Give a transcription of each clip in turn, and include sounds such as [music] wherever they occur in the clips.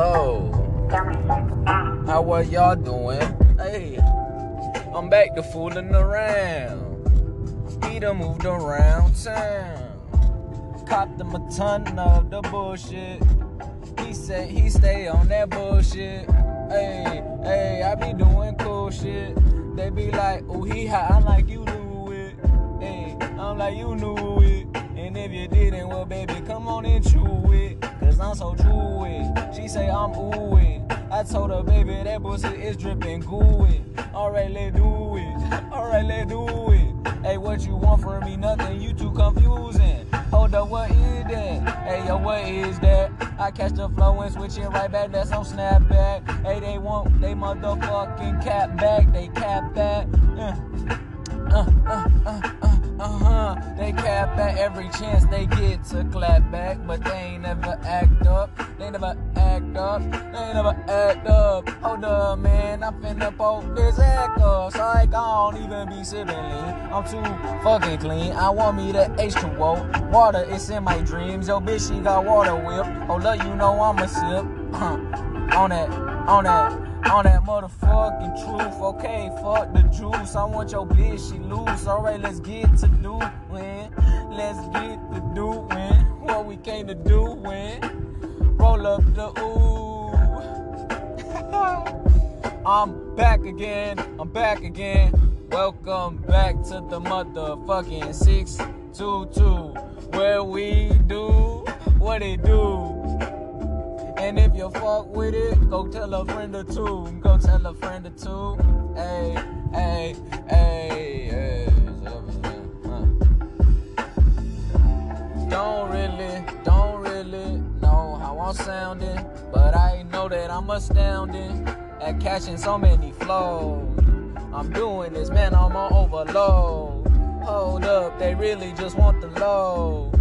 hello. How are y'all doing? Hey, I'm back to fooling around. He done moved around town. Copped him a ton of the bullshit. He said he stay on that bullshit. Hey, hey, I be doing cool shit. They be like, oh, he high. I'm like, you knew it. Hey, I'm like, you knew it. And if you didn't, well, baby, come on and chew it. Cause I'm so it. She say I'm it. I told her, baby, that pussy is dripping gooey. Alright, let's do it. Alright, let's do it. Hey, what you want from me? Nothing, you too confusing. Hold up, what is that? Hey, yo, what is that? I catch the flow and switch it right back. That's on snapback. Hey, they want they motherfucking cap back. They cap that. Uh, uh, uh, uh, uh. Uh-huh, they cap at every chance they get to clap back, but they ain't never act up. They never act up. They never act up. Hold up, man, I'm finna poke this act up. So I don't even be sipping lean. I'm too fucking clean. I want me the H2O. Water, it's in my dreams. Yo, bitch, she got water whip. Hold up, you know I'm a sip. [laughs] on that, on that on that motherfucking truth. Okay, fuck the juice. I want your bitch, she loose. Alright, let's get to doing. Let's get to doing what we came to do when roll up the ooh. [laughs] I'm back again. I'm back again. Welcome back to the motherfucking 622 where we do what it do. And if you fuck with it, go tell a friend or two. Go tell a friend or two. Hey, hey, hey, hey. Don't really, don't really know how I'm sounding, but I know that I'm astounding at catching so many flows. I'm doing this, man, I'm on overload. Hold up, they really just want the load.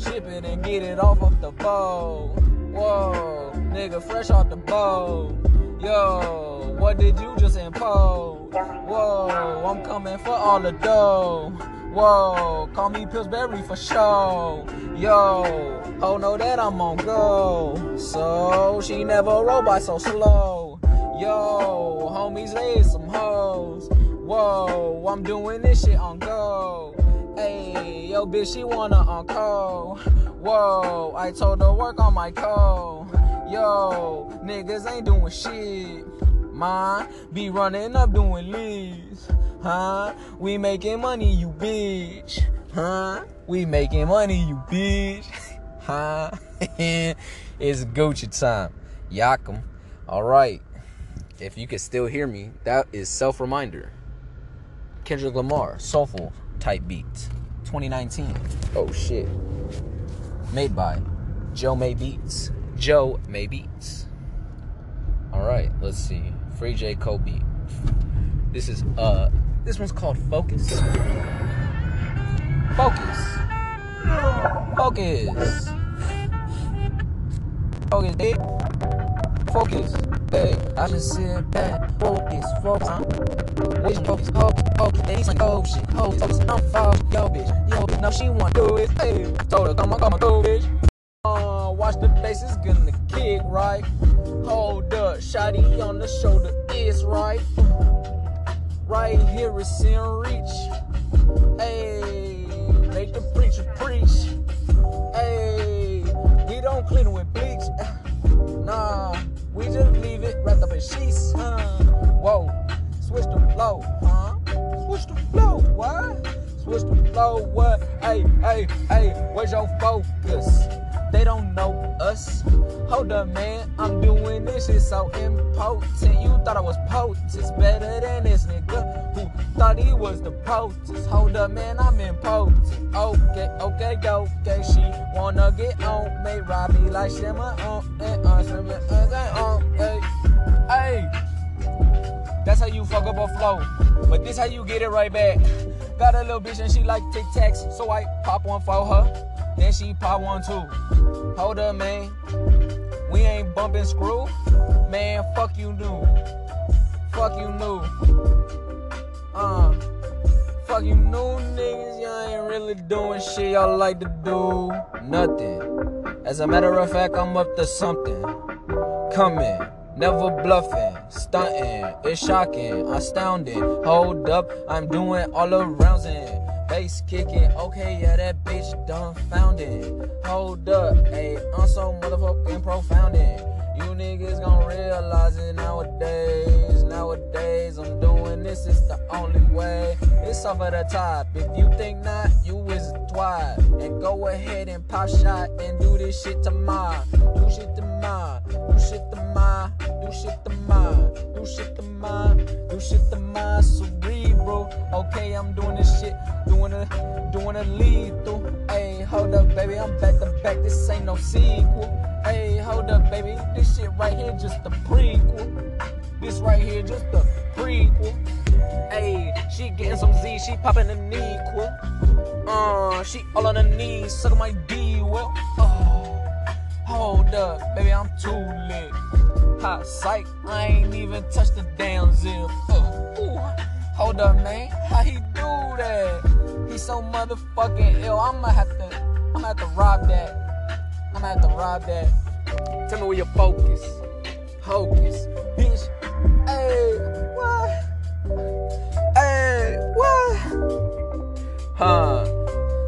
Ship it and get it off of the boat. Whoa, nigga, fresh off the boat. Yo, what did you just impose? Whoa, I'm coming for all the dough. Whoa, call me Pillsbury for sure. Yo, oh know that I'm on go. So she never roll by so slow. Yo, homies raise some hoes. Whoa, I'm doing this shit on go. Hey, yo, bitch, she wanna on call. Whoa, I told her work on my code. Yo, niggas ain't doing shit. Mine be running up doing leads. Huh? We making money, you bitch. Huh? We making money, you bitch. [laughs] Huh? [laughs] it's Gucci time. Yakum. Alright. If you can still hear me, that is self reminder. Kendrick Lamar, soulful type beat. 2019. Oh shit made by Joe May Beats. Joe May Beats. All right, let's see. Free J Kobe. This is uh, this one's called Focus. Focus. Focus. Focus. Focus. Hey, I just sit back. Focus. Focus. Huh? Wait, focus. Oh, okay. He's like, oh shit. Oh, focus. I'm focused. Yo, bitch. Yo, bitch. No, she want to do it. Hey, told her, come on, come on, go, bitch. Uh, watch the faces gonna kick right. Hold up, shotty on the shoulder is right. Right here is in reach. Hey, What? Hey, hey, hey, where's your focus? They don't know us. Hold up, man, I'm doing this shit so impotent. You thought I was potent, better than this nigga who thought he was the potent. Hold up, man, I'm impotent. Okay, okay, go, okay, she wanna get on me, me like shimmer on and on, shimmer uh, uh, on, hey, hey. That's how you fuck up a flow, but this how you get it right back. Got a little bitch and she like Tic Tacs, so I pop one for her. Then she pop one too. Hold up, man. We ain't bumping screw. Man, fuck you new. Fuck you new. Uh, fuck you new niggas. Y'all ain't really doing shit y'all like to do. Nothing. As a matter of fact, I'm up to something. coming. Never bluffing, stunting, it's shocking, astounding. Hold up, I'm doing all around it. Bass kicking, okay, yeah, that bitch dumbfounded. Hold up, hey, I'm so motherfucking profounding. You niggas gon' realize it nowadays. Nowadays, I'm doing this, it's the only way. It's of the top. If you think not, you is twat. And go ahead and pop shot and do this shit to my. Do shit to my. Do shit to my. Do shit to my. Do shit to my. Do shit to my cerebral. Okay, I'm doing this shit. Doing a, doing a lethal. Hey, hold up, baby, I'm back to back. This ain't no sequel. Hey, hold up, baby. This shit right here just a prequel. This right here just a prequel. Hey, she getting some Z, she popping a knee quick. Uh, she all on her knees, sucking my D well. Oh, hold up, baby, I'm too lit. Hot psych, I ain't even touched the damn zip. Uh, ooh, hold up, man, how he do that? He so motherfucking ill. I'ma have to, I'ma have to rob that. I'm gonna have to rob that. Tell me where your focus. Hocus. Bitch. Hey, Huh.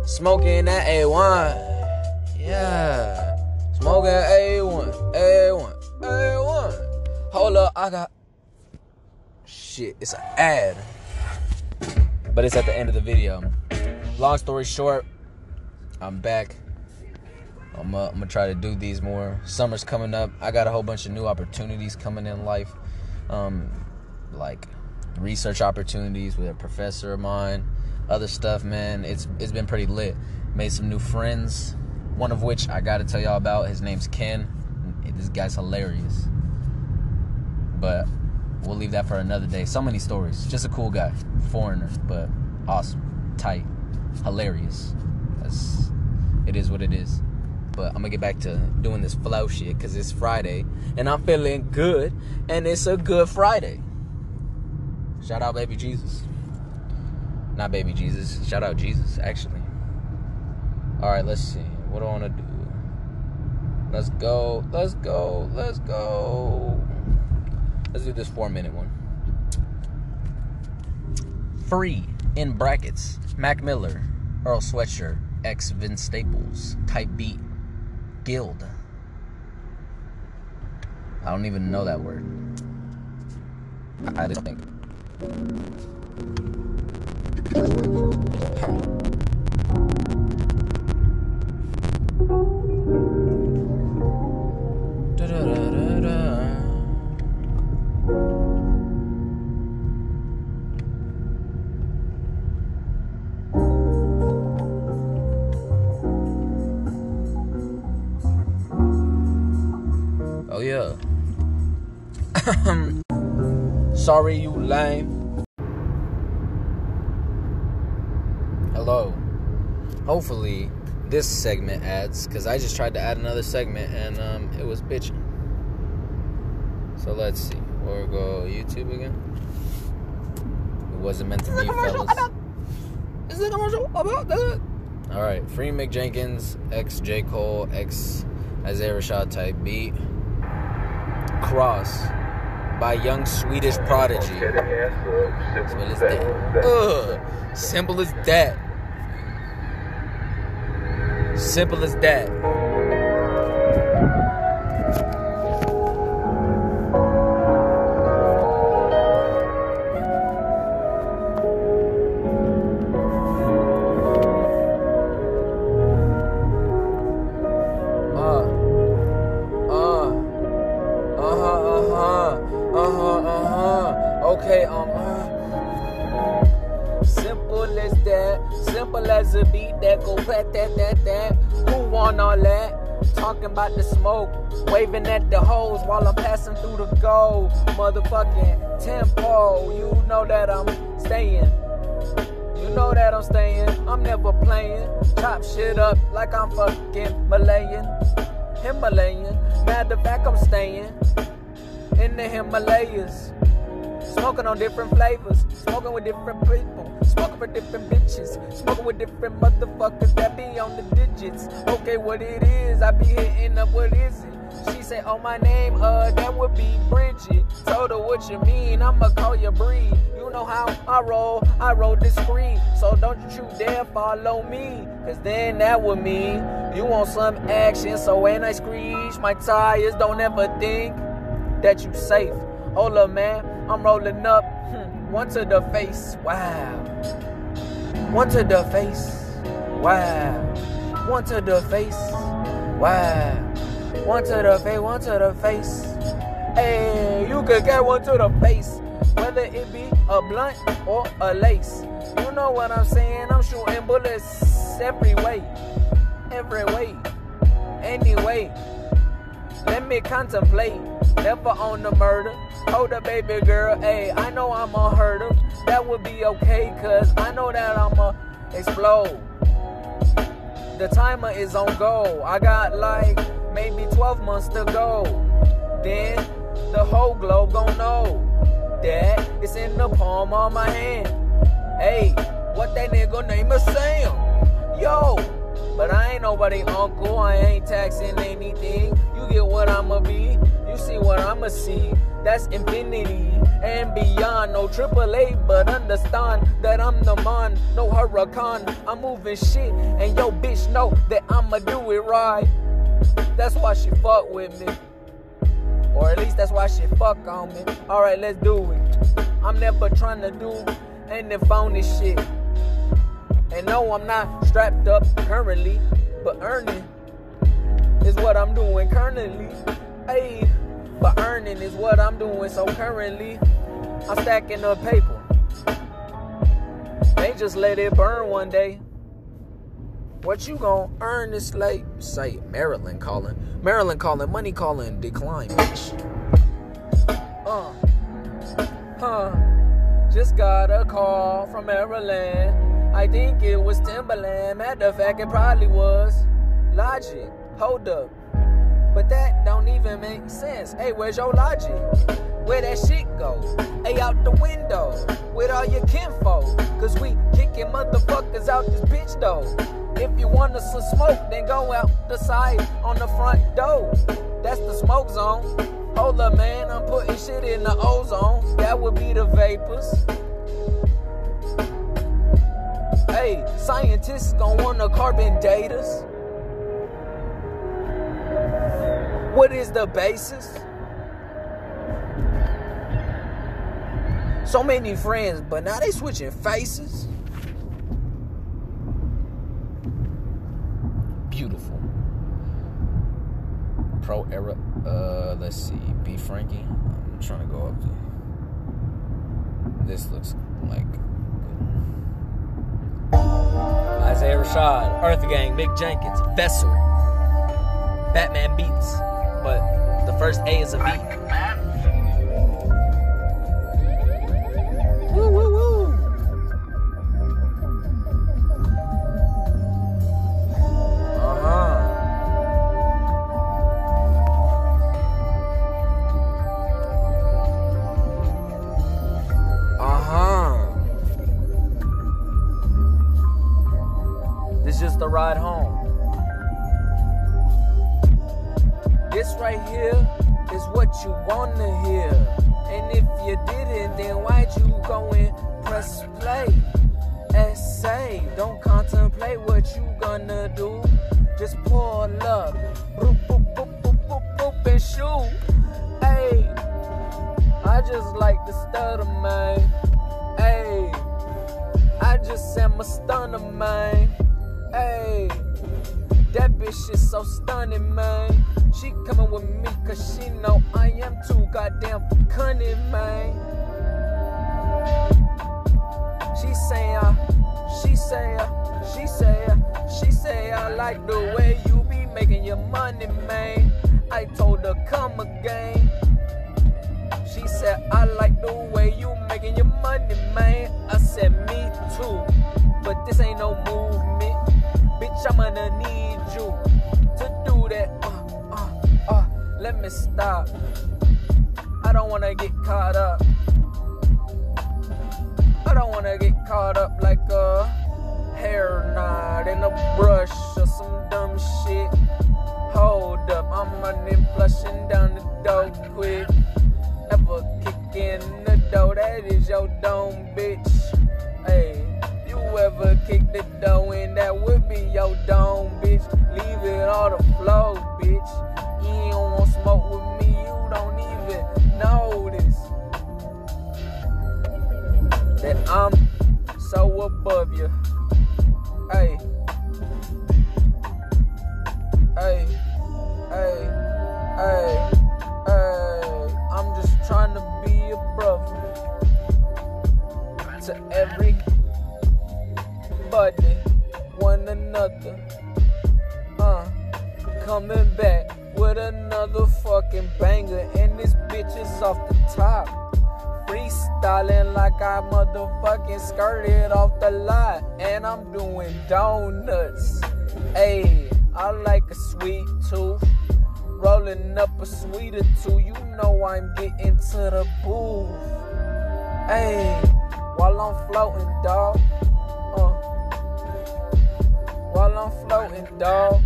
Smoking that A1. Yeah. Smoking A1. A1. A1. Hold up, I got. Shit, it's an ad. But it's at the end of the video. Long story short, I'm back. I'm uh, gonna try to do these more. Summer's coming up. I got a whole bunch of new opportunities coming in life, um, like research opportunities with a professor of mine, other stuff. Man, it's it's been pretty lit. Made some new friends. One of which I got to tell y'all about. His name's Ken. This guy's hilarious. But we'll leave that for another day. So many stories. Just a cool guy, foreigner, but awesome, tight, hilarious. That's, it is what it is but I'm gonna get back to doing this flow shit because it's Friday and I'm feeling good and it's a good Friday. Shout out baby Jesus. Not baby Jesus. Shout out Jesus, actually. Alright, let's see. What do I wanna do? Let's go. Let's go. Let's go. Let's do this four minute one. Free in brackets. Mac Miller, Earl Sweatshirt, X Vince Staples, type beat, Guild. I don't even know that word. I just think. Oh yeah. [laughs] Um, sorry you lame. Hello. Hopefully this segment adds because I just tried to add another segment and um, it was bitching. So let's see. Or go YouTube again. It wasn't meant to be, fellas. Is it commercial about that? All right, Free Mick Jenkins, X J Cole, X Isaiah Rashad type beat. Cross by Young Swedish Prodigy. Simple as that. Ugh. Simple as that. Simple as that. That, simple as a beat that go pat that that that. Who want all that? Talking about the smoke, waving at the hoes while I'm passing through the goal. Motherfucking tempo, you know that I'm staying. You know that I'm staying, I'm never playing. Chop shit up like I'm fucking Malayan. Himalayan. Matter of fact, I'm staying in the Himalayas. Smoking on different flavors, smoking with different people, smoking for different bitches, smoking with different motherfuckers that be on the digits. Okay, what it is, I be hitting up, what is it? She said, Oh, my name, uh, that would be Bridget. Told her what you mean, I'ma call you Bree. You know how I roll, I roll discreet. So don't you dare follow me, cause then that would mean you want some action. So when I screech my tires, don't ever think that you safe. Hold up, man, I'm rolling up. Hmm, one to the face, wow. One to the face, wow. One to the face, wow. One to the face, one to the face. Hey, you could get one to the face, whether it be a blunt or a lace. You know what I'm saying? I'm shooting bullets every way, every way, anyway. Let me contemplate, never on the murder. Hold up, baby girl, hey, I know I'm a herder. That would be okay, cause I know that I'ma explode. The timer is on go. I got like maybe 12 months to go. Then the whole globe gon' know that it's in the palm of my hand. Hey, what that nigga name is Sam? Yo, but I ain't nobody uncle. I ain't taxing anything. You get what I'ma be. You see what I'ma see. That's infinity and beyond. No triple A, but understand that I'm the man. No hurricane. I'm moving shit, and yo bitch know that I'ma do it right. That's why she fuck with me. Or at least that's why she fuck on me. Alright, let's do it. I'm never trying to do any phony shit. And no, I'm not strapped up currently, but earning is what I'm doing currently. Hey, but earning is what I'm doing. So currently, I'm stacking up paper. They just let it burn one day. What you gonna earn this late? Say Maryland calling. Maryland calling, money calling, decline, bitch. Uh, huh. Just got a call from Maryland. I think it was Timberland. Matter of fact, it probably was Logic. Hold up. But that don't even make sense. Hey, where's your logic? Where that shit go? Hey, out the window with all your kinfolk. Cause we kicking motherfuckers out this bitch though. If you want some smoke, then go out the side on the front door. That's the smoke zone. Hold up, man, I'm putting shit in the ozone. That would be the vapors. Hey, scientists gonna wanna carbon date us. What is the basis? So many friends, but now they switching faces. Beautiful. Pro era. Uh, let's see. B Frankie. I'm trying to go up. This looks like. Isaiah Rashad, Earth Gang, Mick Jenkins, Vessel, Batman Beats, but the first A is a I'm a stunner, man. Hey, that bitch is so stunning, man. She coming with me cause she know I am too goddamn cunning, man. She say, uh, she say, uh, she say, uh, she say, I like the way you be making your money, man. I told her, come again. She said, I like the way you making your money, man. I said, me too but this ain't no movement. Bitch, I'm gonna need you to do that. Uh, uh, uh, let me stop. I don't wanna get caught up. I don't wanna get caught up like a hair knot in a brush or some dumb shit. Hold up, I'm running, flushing down the door quick. Never kick in the door, that is your dome, bitch. Hey you ever kick the door in, that would be your dome, bitch. Leave it on the floor, bitch. You don't want smoke with me, you don't even this. That I'm so above you. Motherfucking skirted off the lot, and I'm doing donuts. Hey, I like a sweet tooth. Rolling up a sweet or two, you know I'm getting to the booth. Hey, while I'm floating, dog. Uh, while I'm floating, dog.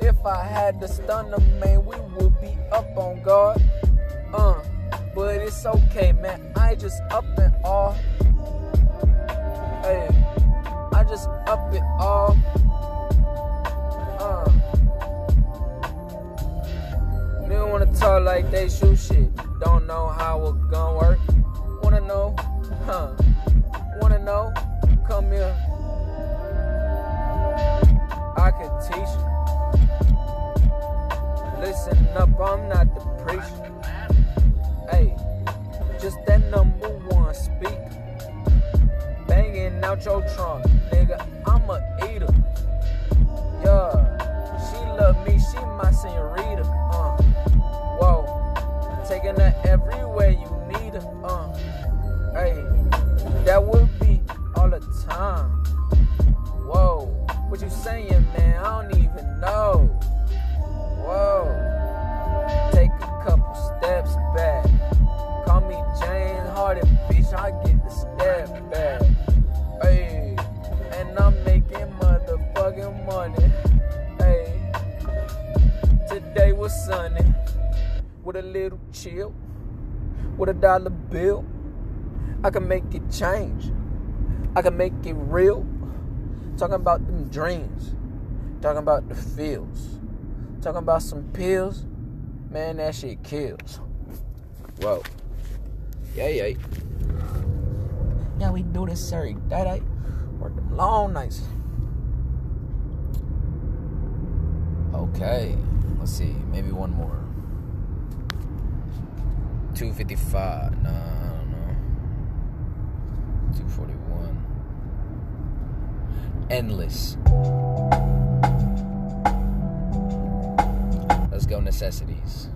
If I had the stunner, man, we would be up on guard. Uh, but it's okay, man. I just up and off. Just up it off. Uh, nigga wanna talk like they shoot shit. Don't know how it gon' work. Wanna know? Huh? Wanna know? Come here. I can teach you. Listen up, I'm not the preacher. Hey, just that number one speak. Banging out your trunk, nigga. I'm a eater. Was sunny with a little chill, with a dollar bill. I can make it change. I can make it real. Talking about them dreams. Talking about the feels. Talking about some pills. Man, that shit kills. Whoa. Yeah, yeah. Yeah, we do this every day. day. Work them long nights. Okay. Let's see. Maybe one more. 255. Nah, I don't know. 241. Endless. Let's go necessities.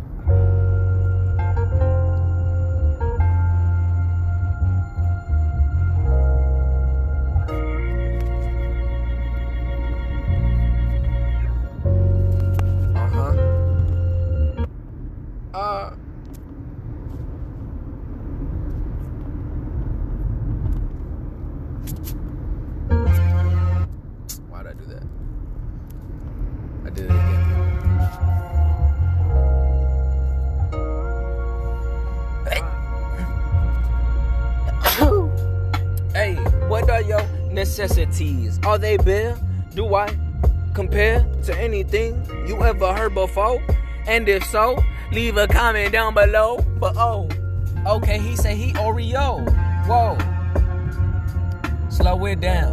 Necessities? Are they bare? Do I compare to anything you ever heard before? And if so, leave a comment down below. But oh, okay, he said he Oreo. Whoa. Slow it down.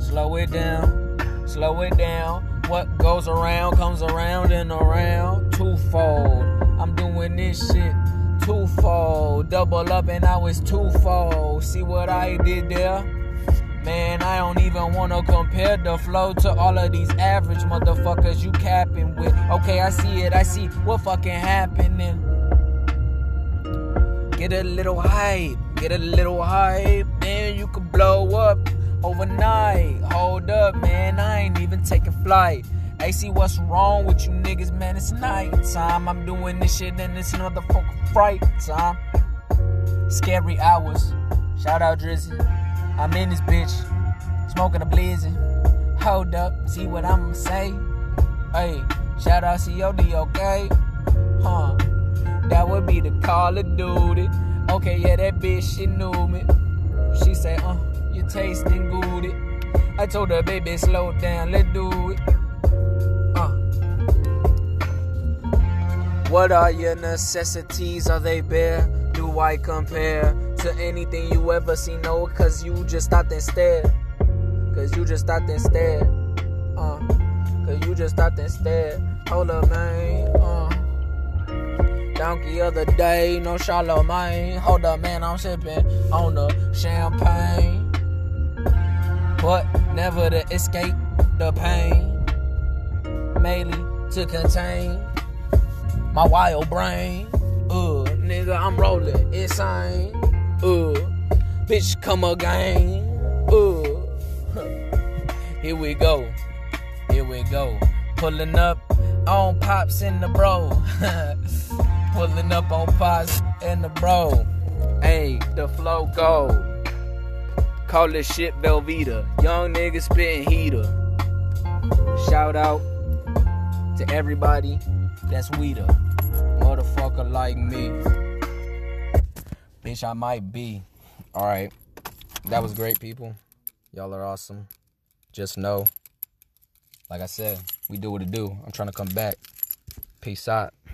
Slow it down. Slow it down. What goes around comes around and around. Twofold. I'm doing this shit twofold. Double up and now it's twofold. See what I did there? Man, I don't even wanna compare the flow to all of these average motherfuckers you capping with. Okay, I see it, I see what fucking happening. Get a little hype, get a little hype, then you could blow up overnight. Hold up, man, I ain't even taking flight. Hey, see what's wrong with you niggas, man? It's night time. I'm doing this shit and it's another fucking fright time. Scary hours. Shout out Drizzy. I'm in this bitch, smoking a blizzard. Hold up, see what I'ma say. Hey, shout out COD, okay? huh? That would be the Call of Duty. Okay, yeah, that bitch, she knew me. She say, uh, you tasting goody. I told her, baby, slow down, let's do it. Uh. What are your necessities? Are they bare? I compare to anything you ever seen? No, cause you just stopped and stared. Cause you just stopped and stared. Uh, cause you just stopped and stared. Hold up, man. Uh. Donkey other day, no Charlamagne. Hold up, man, I'm sipping on the champagne. But never to escape the pain. Mainly to contain my wild brain. Nigga, I'm rolling insane. Uh, bitch, come again. Uh, [laughs] here we go. Here we go. Pulling up on pops in the bro. [laughs] Pulling up on pops in the bro. Hey, the flow go. Call this shit Velveeta. Young nigga spitting heater. Shout out to everybody that's weeder. Motherfucker like me. Bitch, I might be. Alright. That was great, people. Y'all are awesome. Just know, like I said, we do what it do. I'm trying to come back. Peace out.